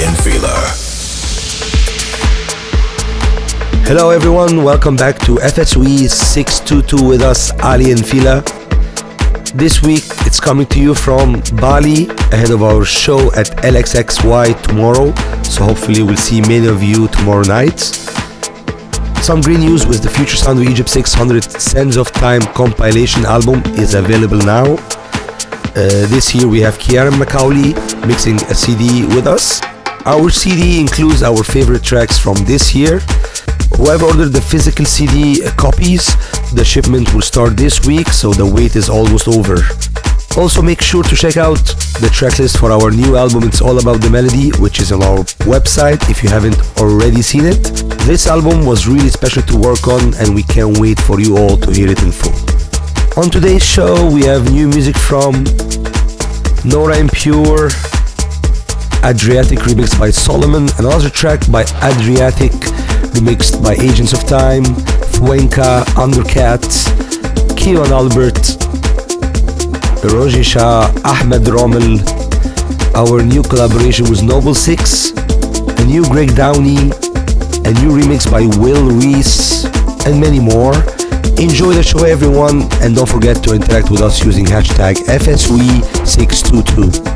Fila. Hello everyone, welcome back to FSOE 622 with us, Aly and Fila. This week it's coming to you from Bali ahead of our show at LXXY tomorrow. So hopefully we'll see many of you tomorrow night. Some green news with the Future Sound of Egypt 600 Sands of Time compilation album is available now. Uh, this year we have Ciaran McAuley mixing a CD with us. Our CD includes our favorite tracks from this year. Whoever ordered the physical CD uh, copies, the shipment will start this week, so the wait is almost over. Also, make sure to check out the tracklist for our new album, It's All About the Melody, which is on our website if you haven't already seen it. This album was really special to work on, and we can't wait for you all to hear it in full. On today's show, we have new music from Nora En Pure, Adriatique remixed by Solomun, another track by Adriatique remixed by Agents of Time, Fuenka, Undercatt, Keon Albert, Roger Shah, Ahmed Romel, our new collaboration with Noble Six, a new Greg Downey, a new remix by Will Reese, and many more. Enjoy the show, everyone, and don't forget to interact with us using hashtag FSOE622.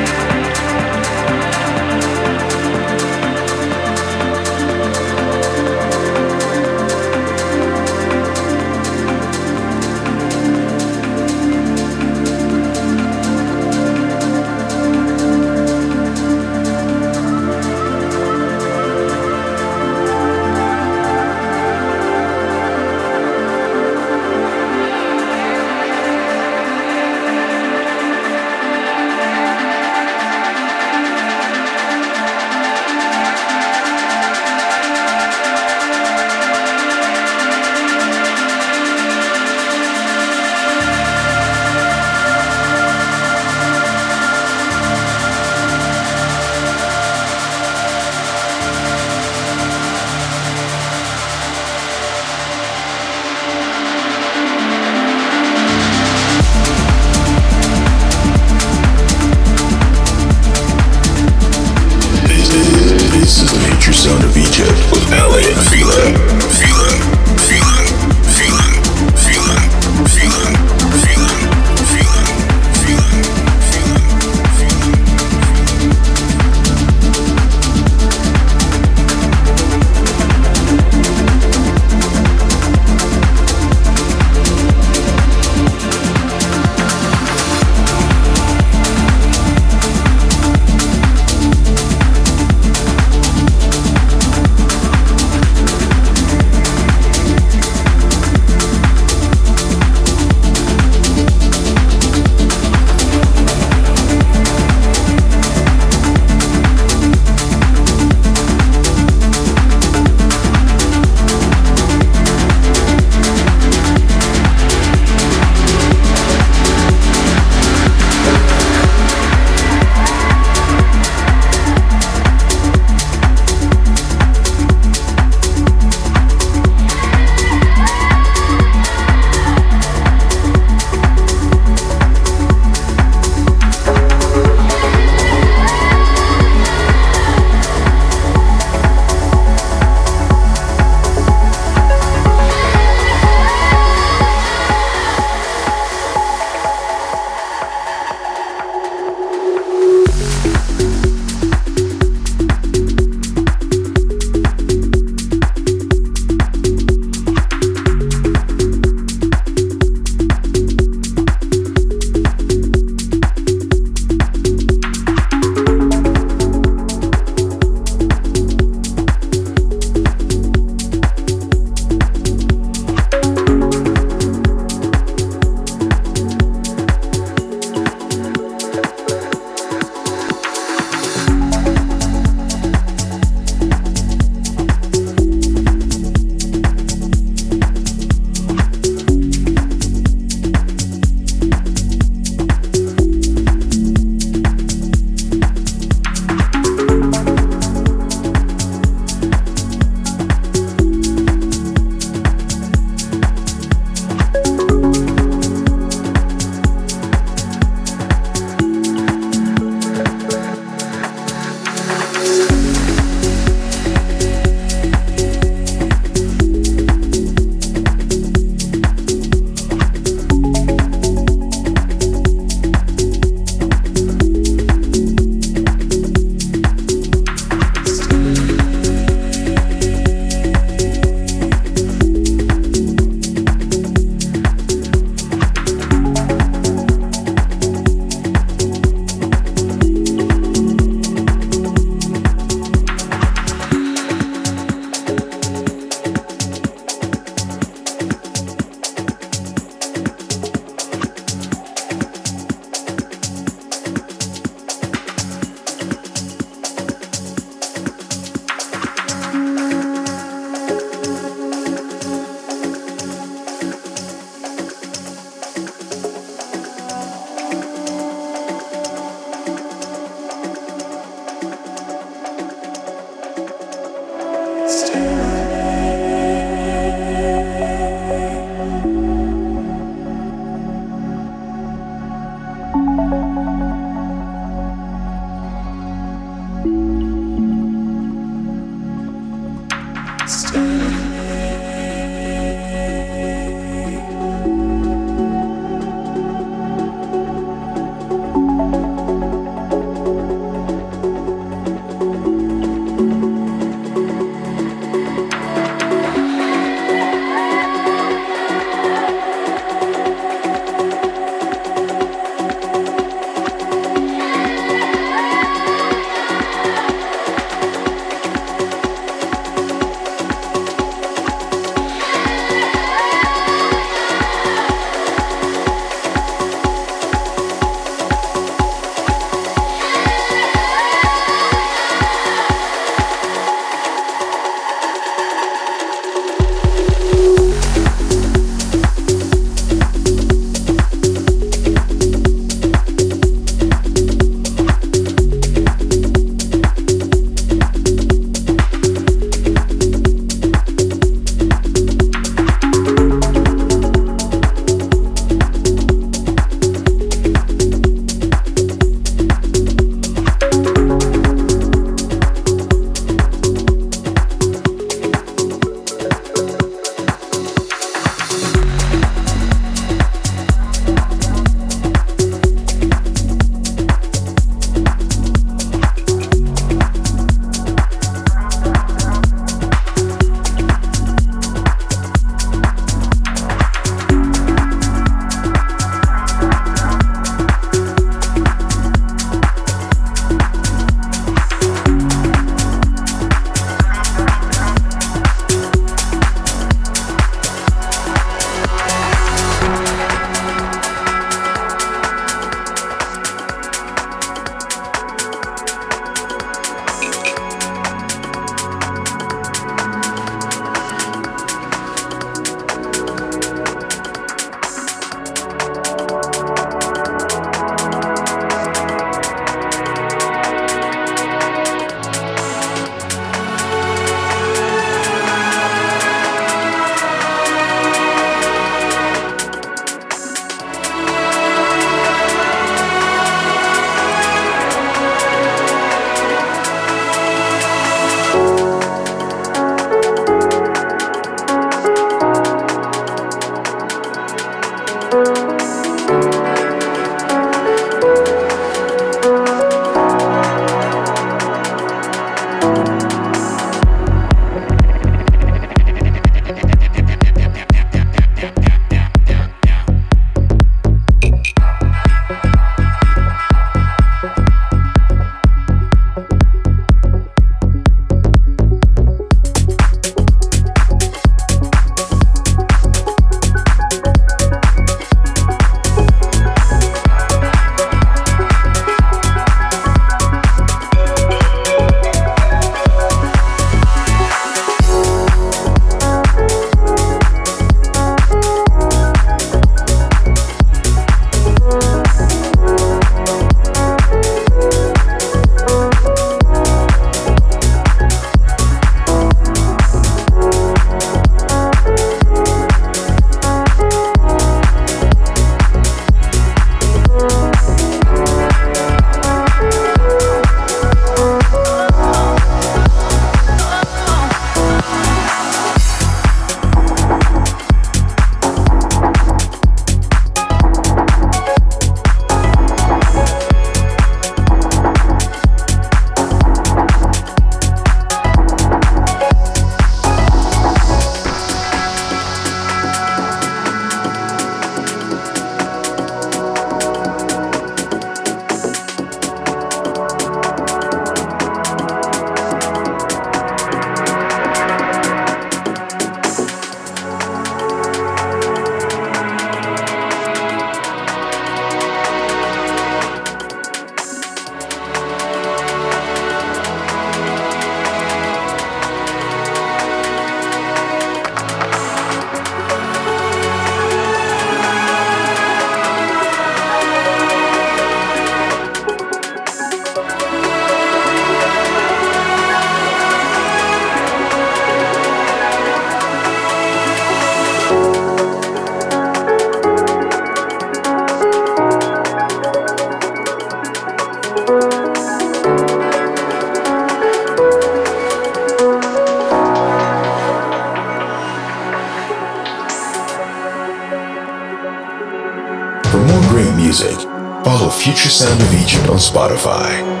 music. Follow Future Sound of Egypt on Spotify.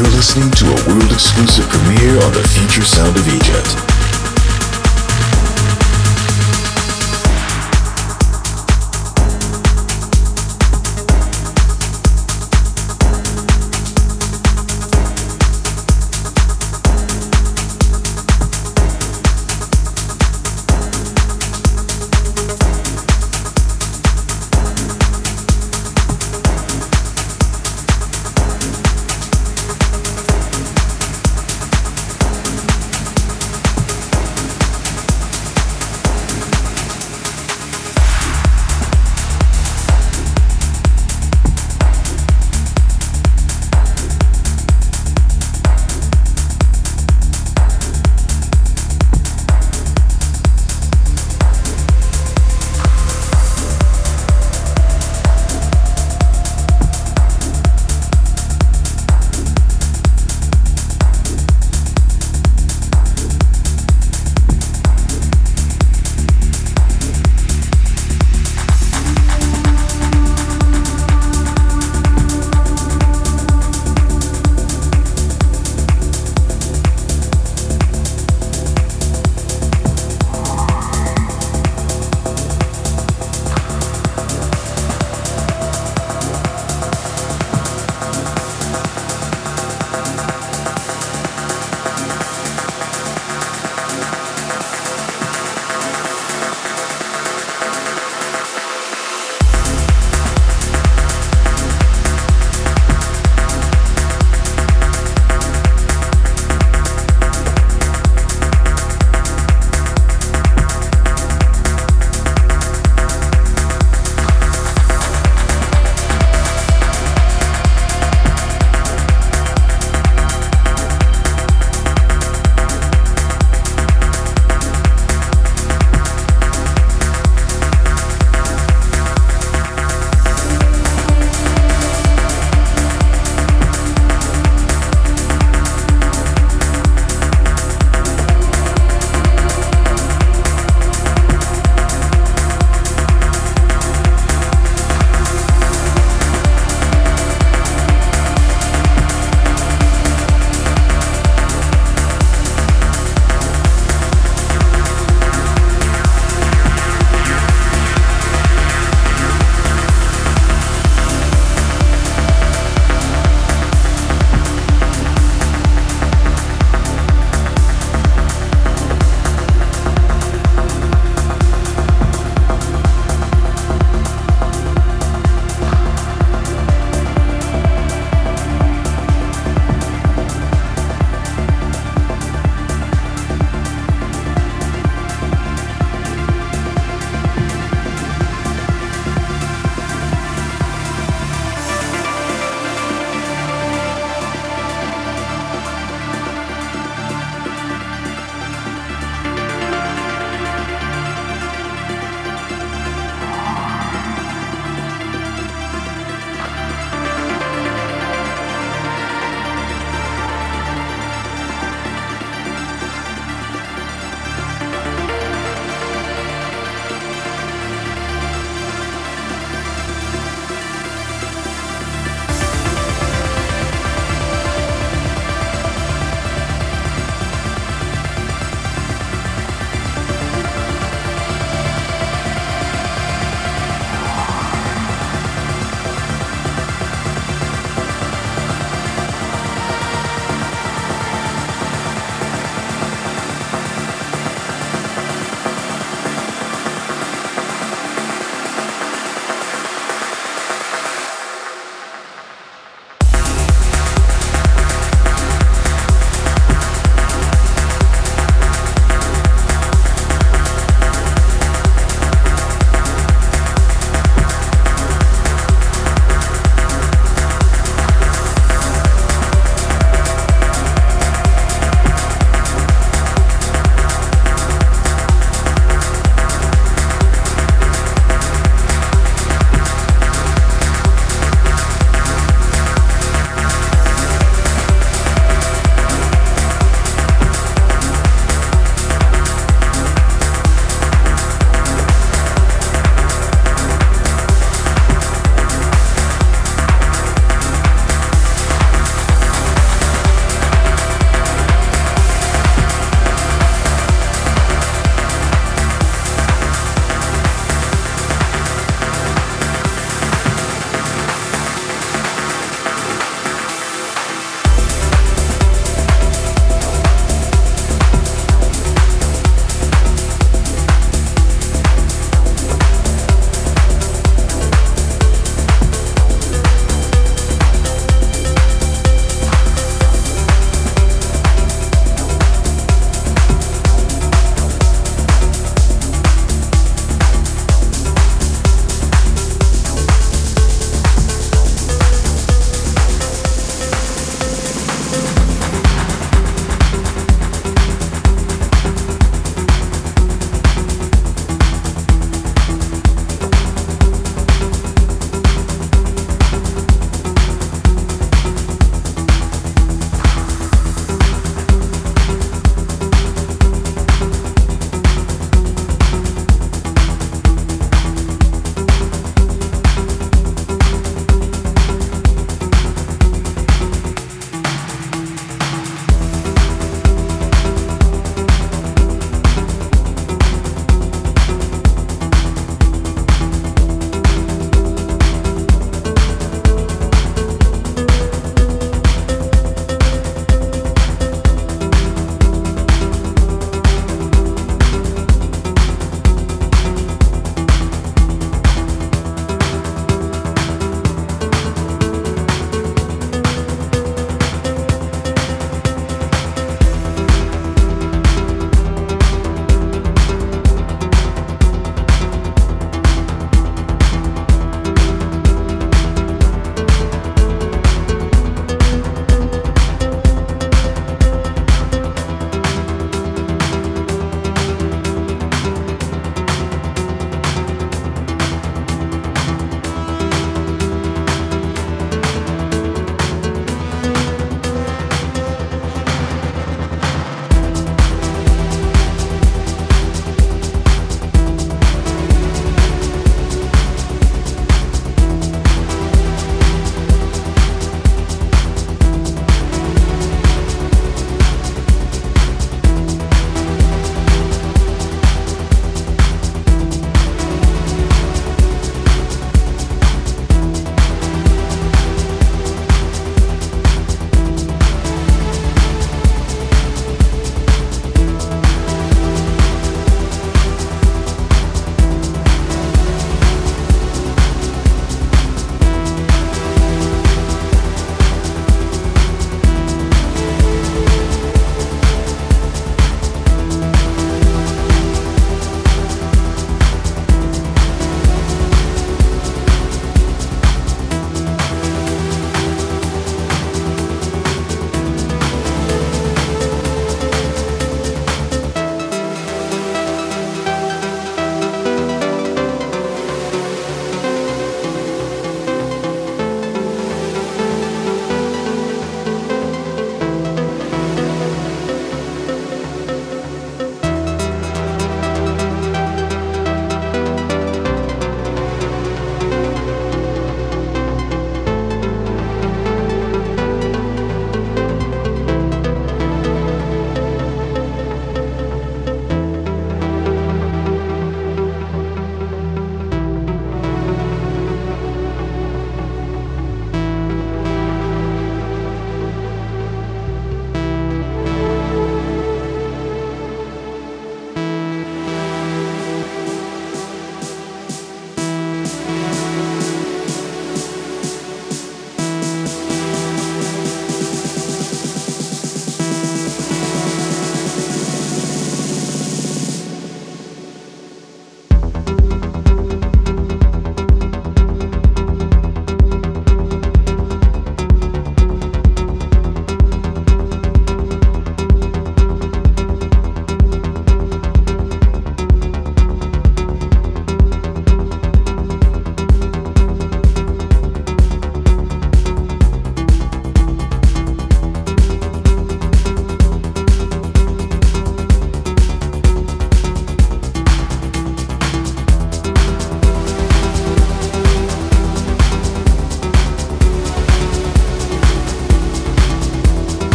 You're listening to a world exclusive premiere on the Future Sound of Egypt.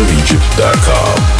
shop.futuresoundofegypt.com.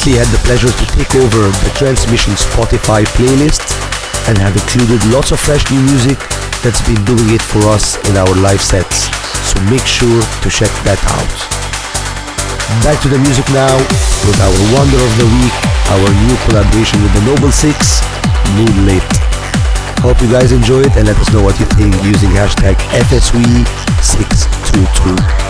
recently had the pleasure to take over the Transmission Spotify playlist and have included lots of fresh new music that's been doing it for us in our live sets. So make sure to check that out. Back to the music now with our Wonder of the Week, our new collaboration with the Noble Six, Moonlit. Hope you guys enjoy it and let us know what you think using hashtag FSOE622.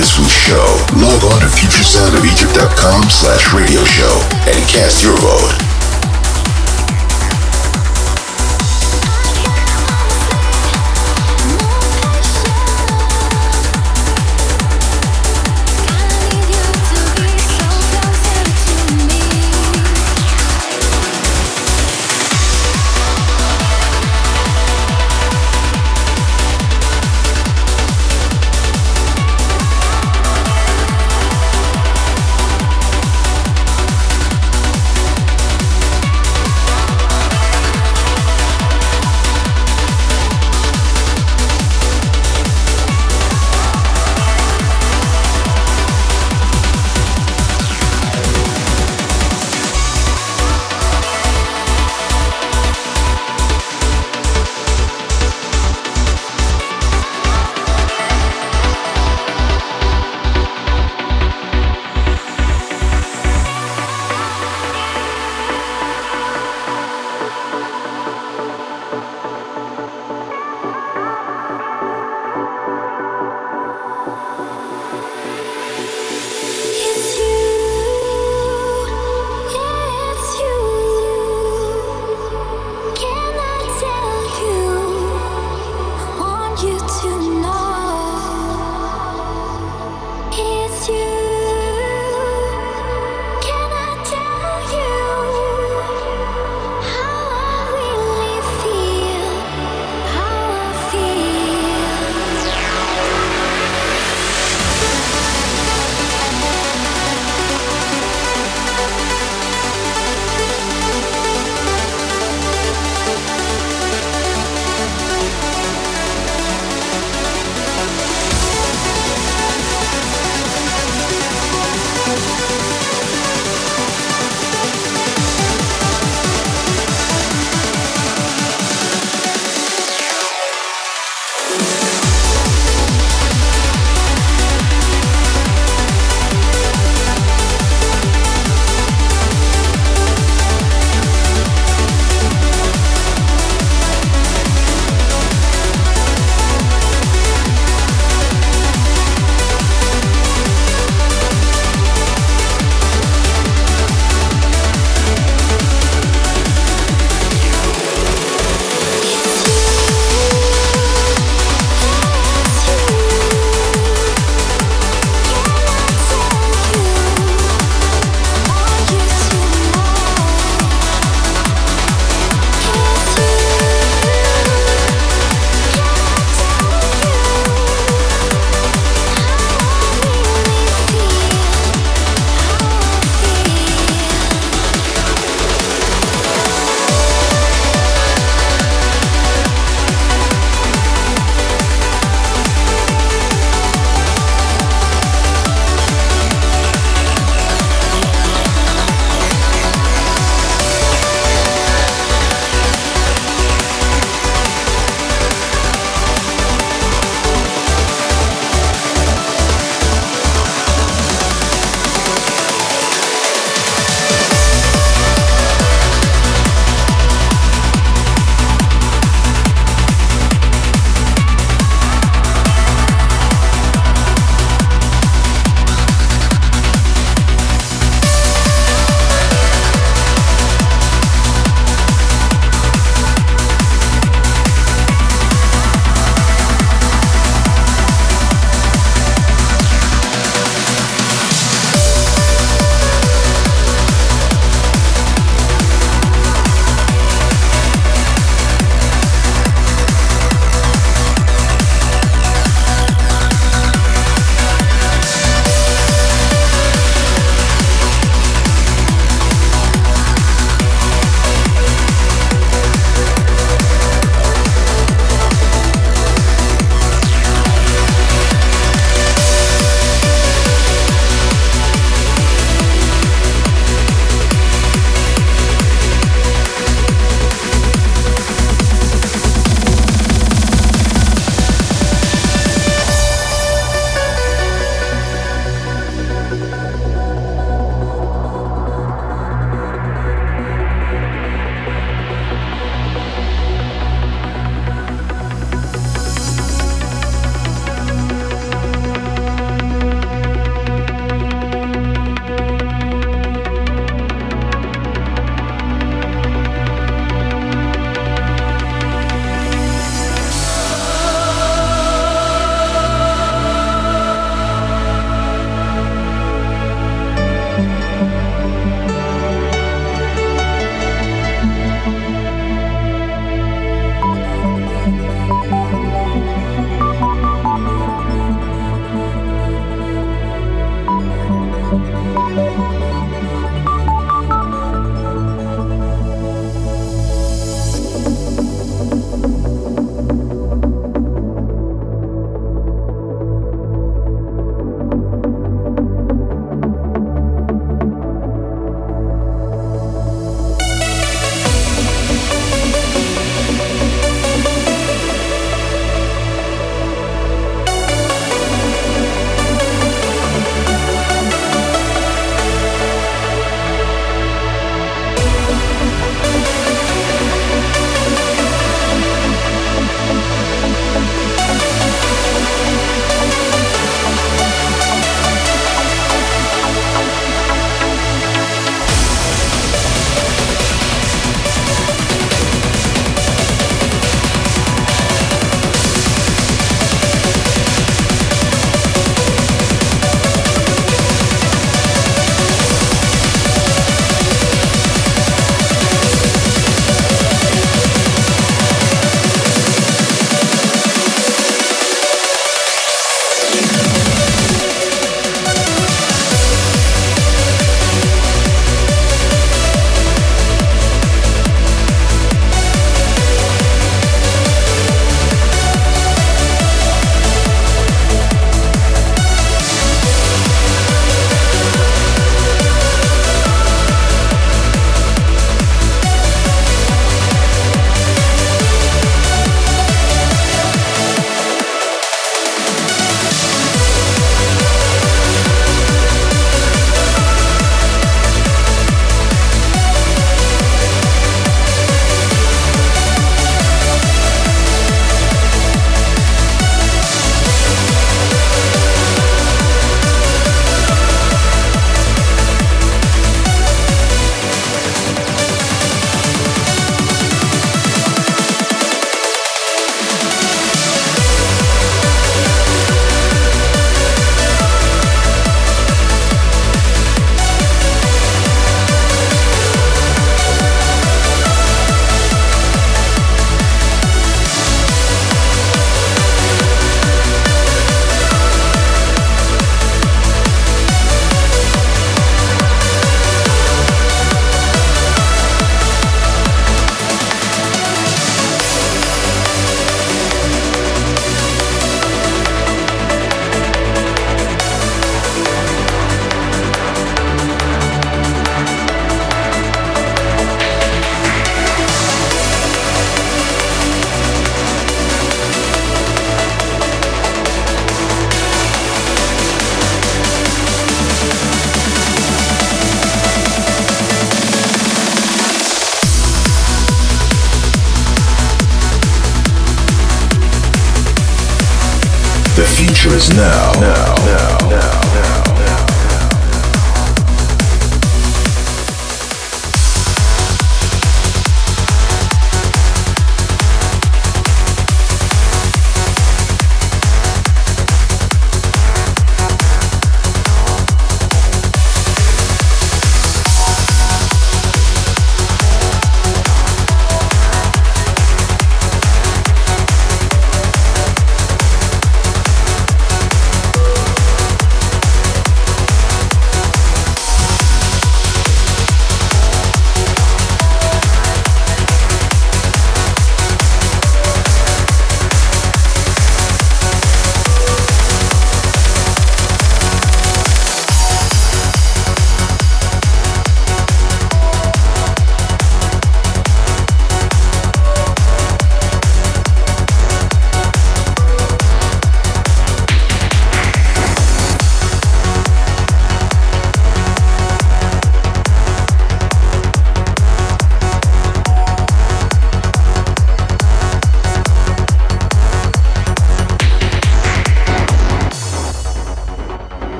FSOE show, log on to futuresoundofegypt.com slash radio show and cast your vote.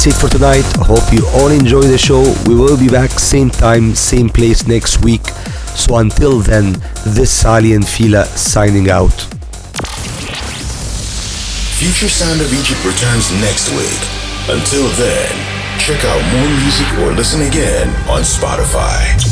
That's it for tonight. Hope you all enjoy the show. We will be back same time, same place next week. So until then, this Aly and Fila signing out. Future Sound of Egypt returns next week. Until then, check out more music or listen again on Spotify.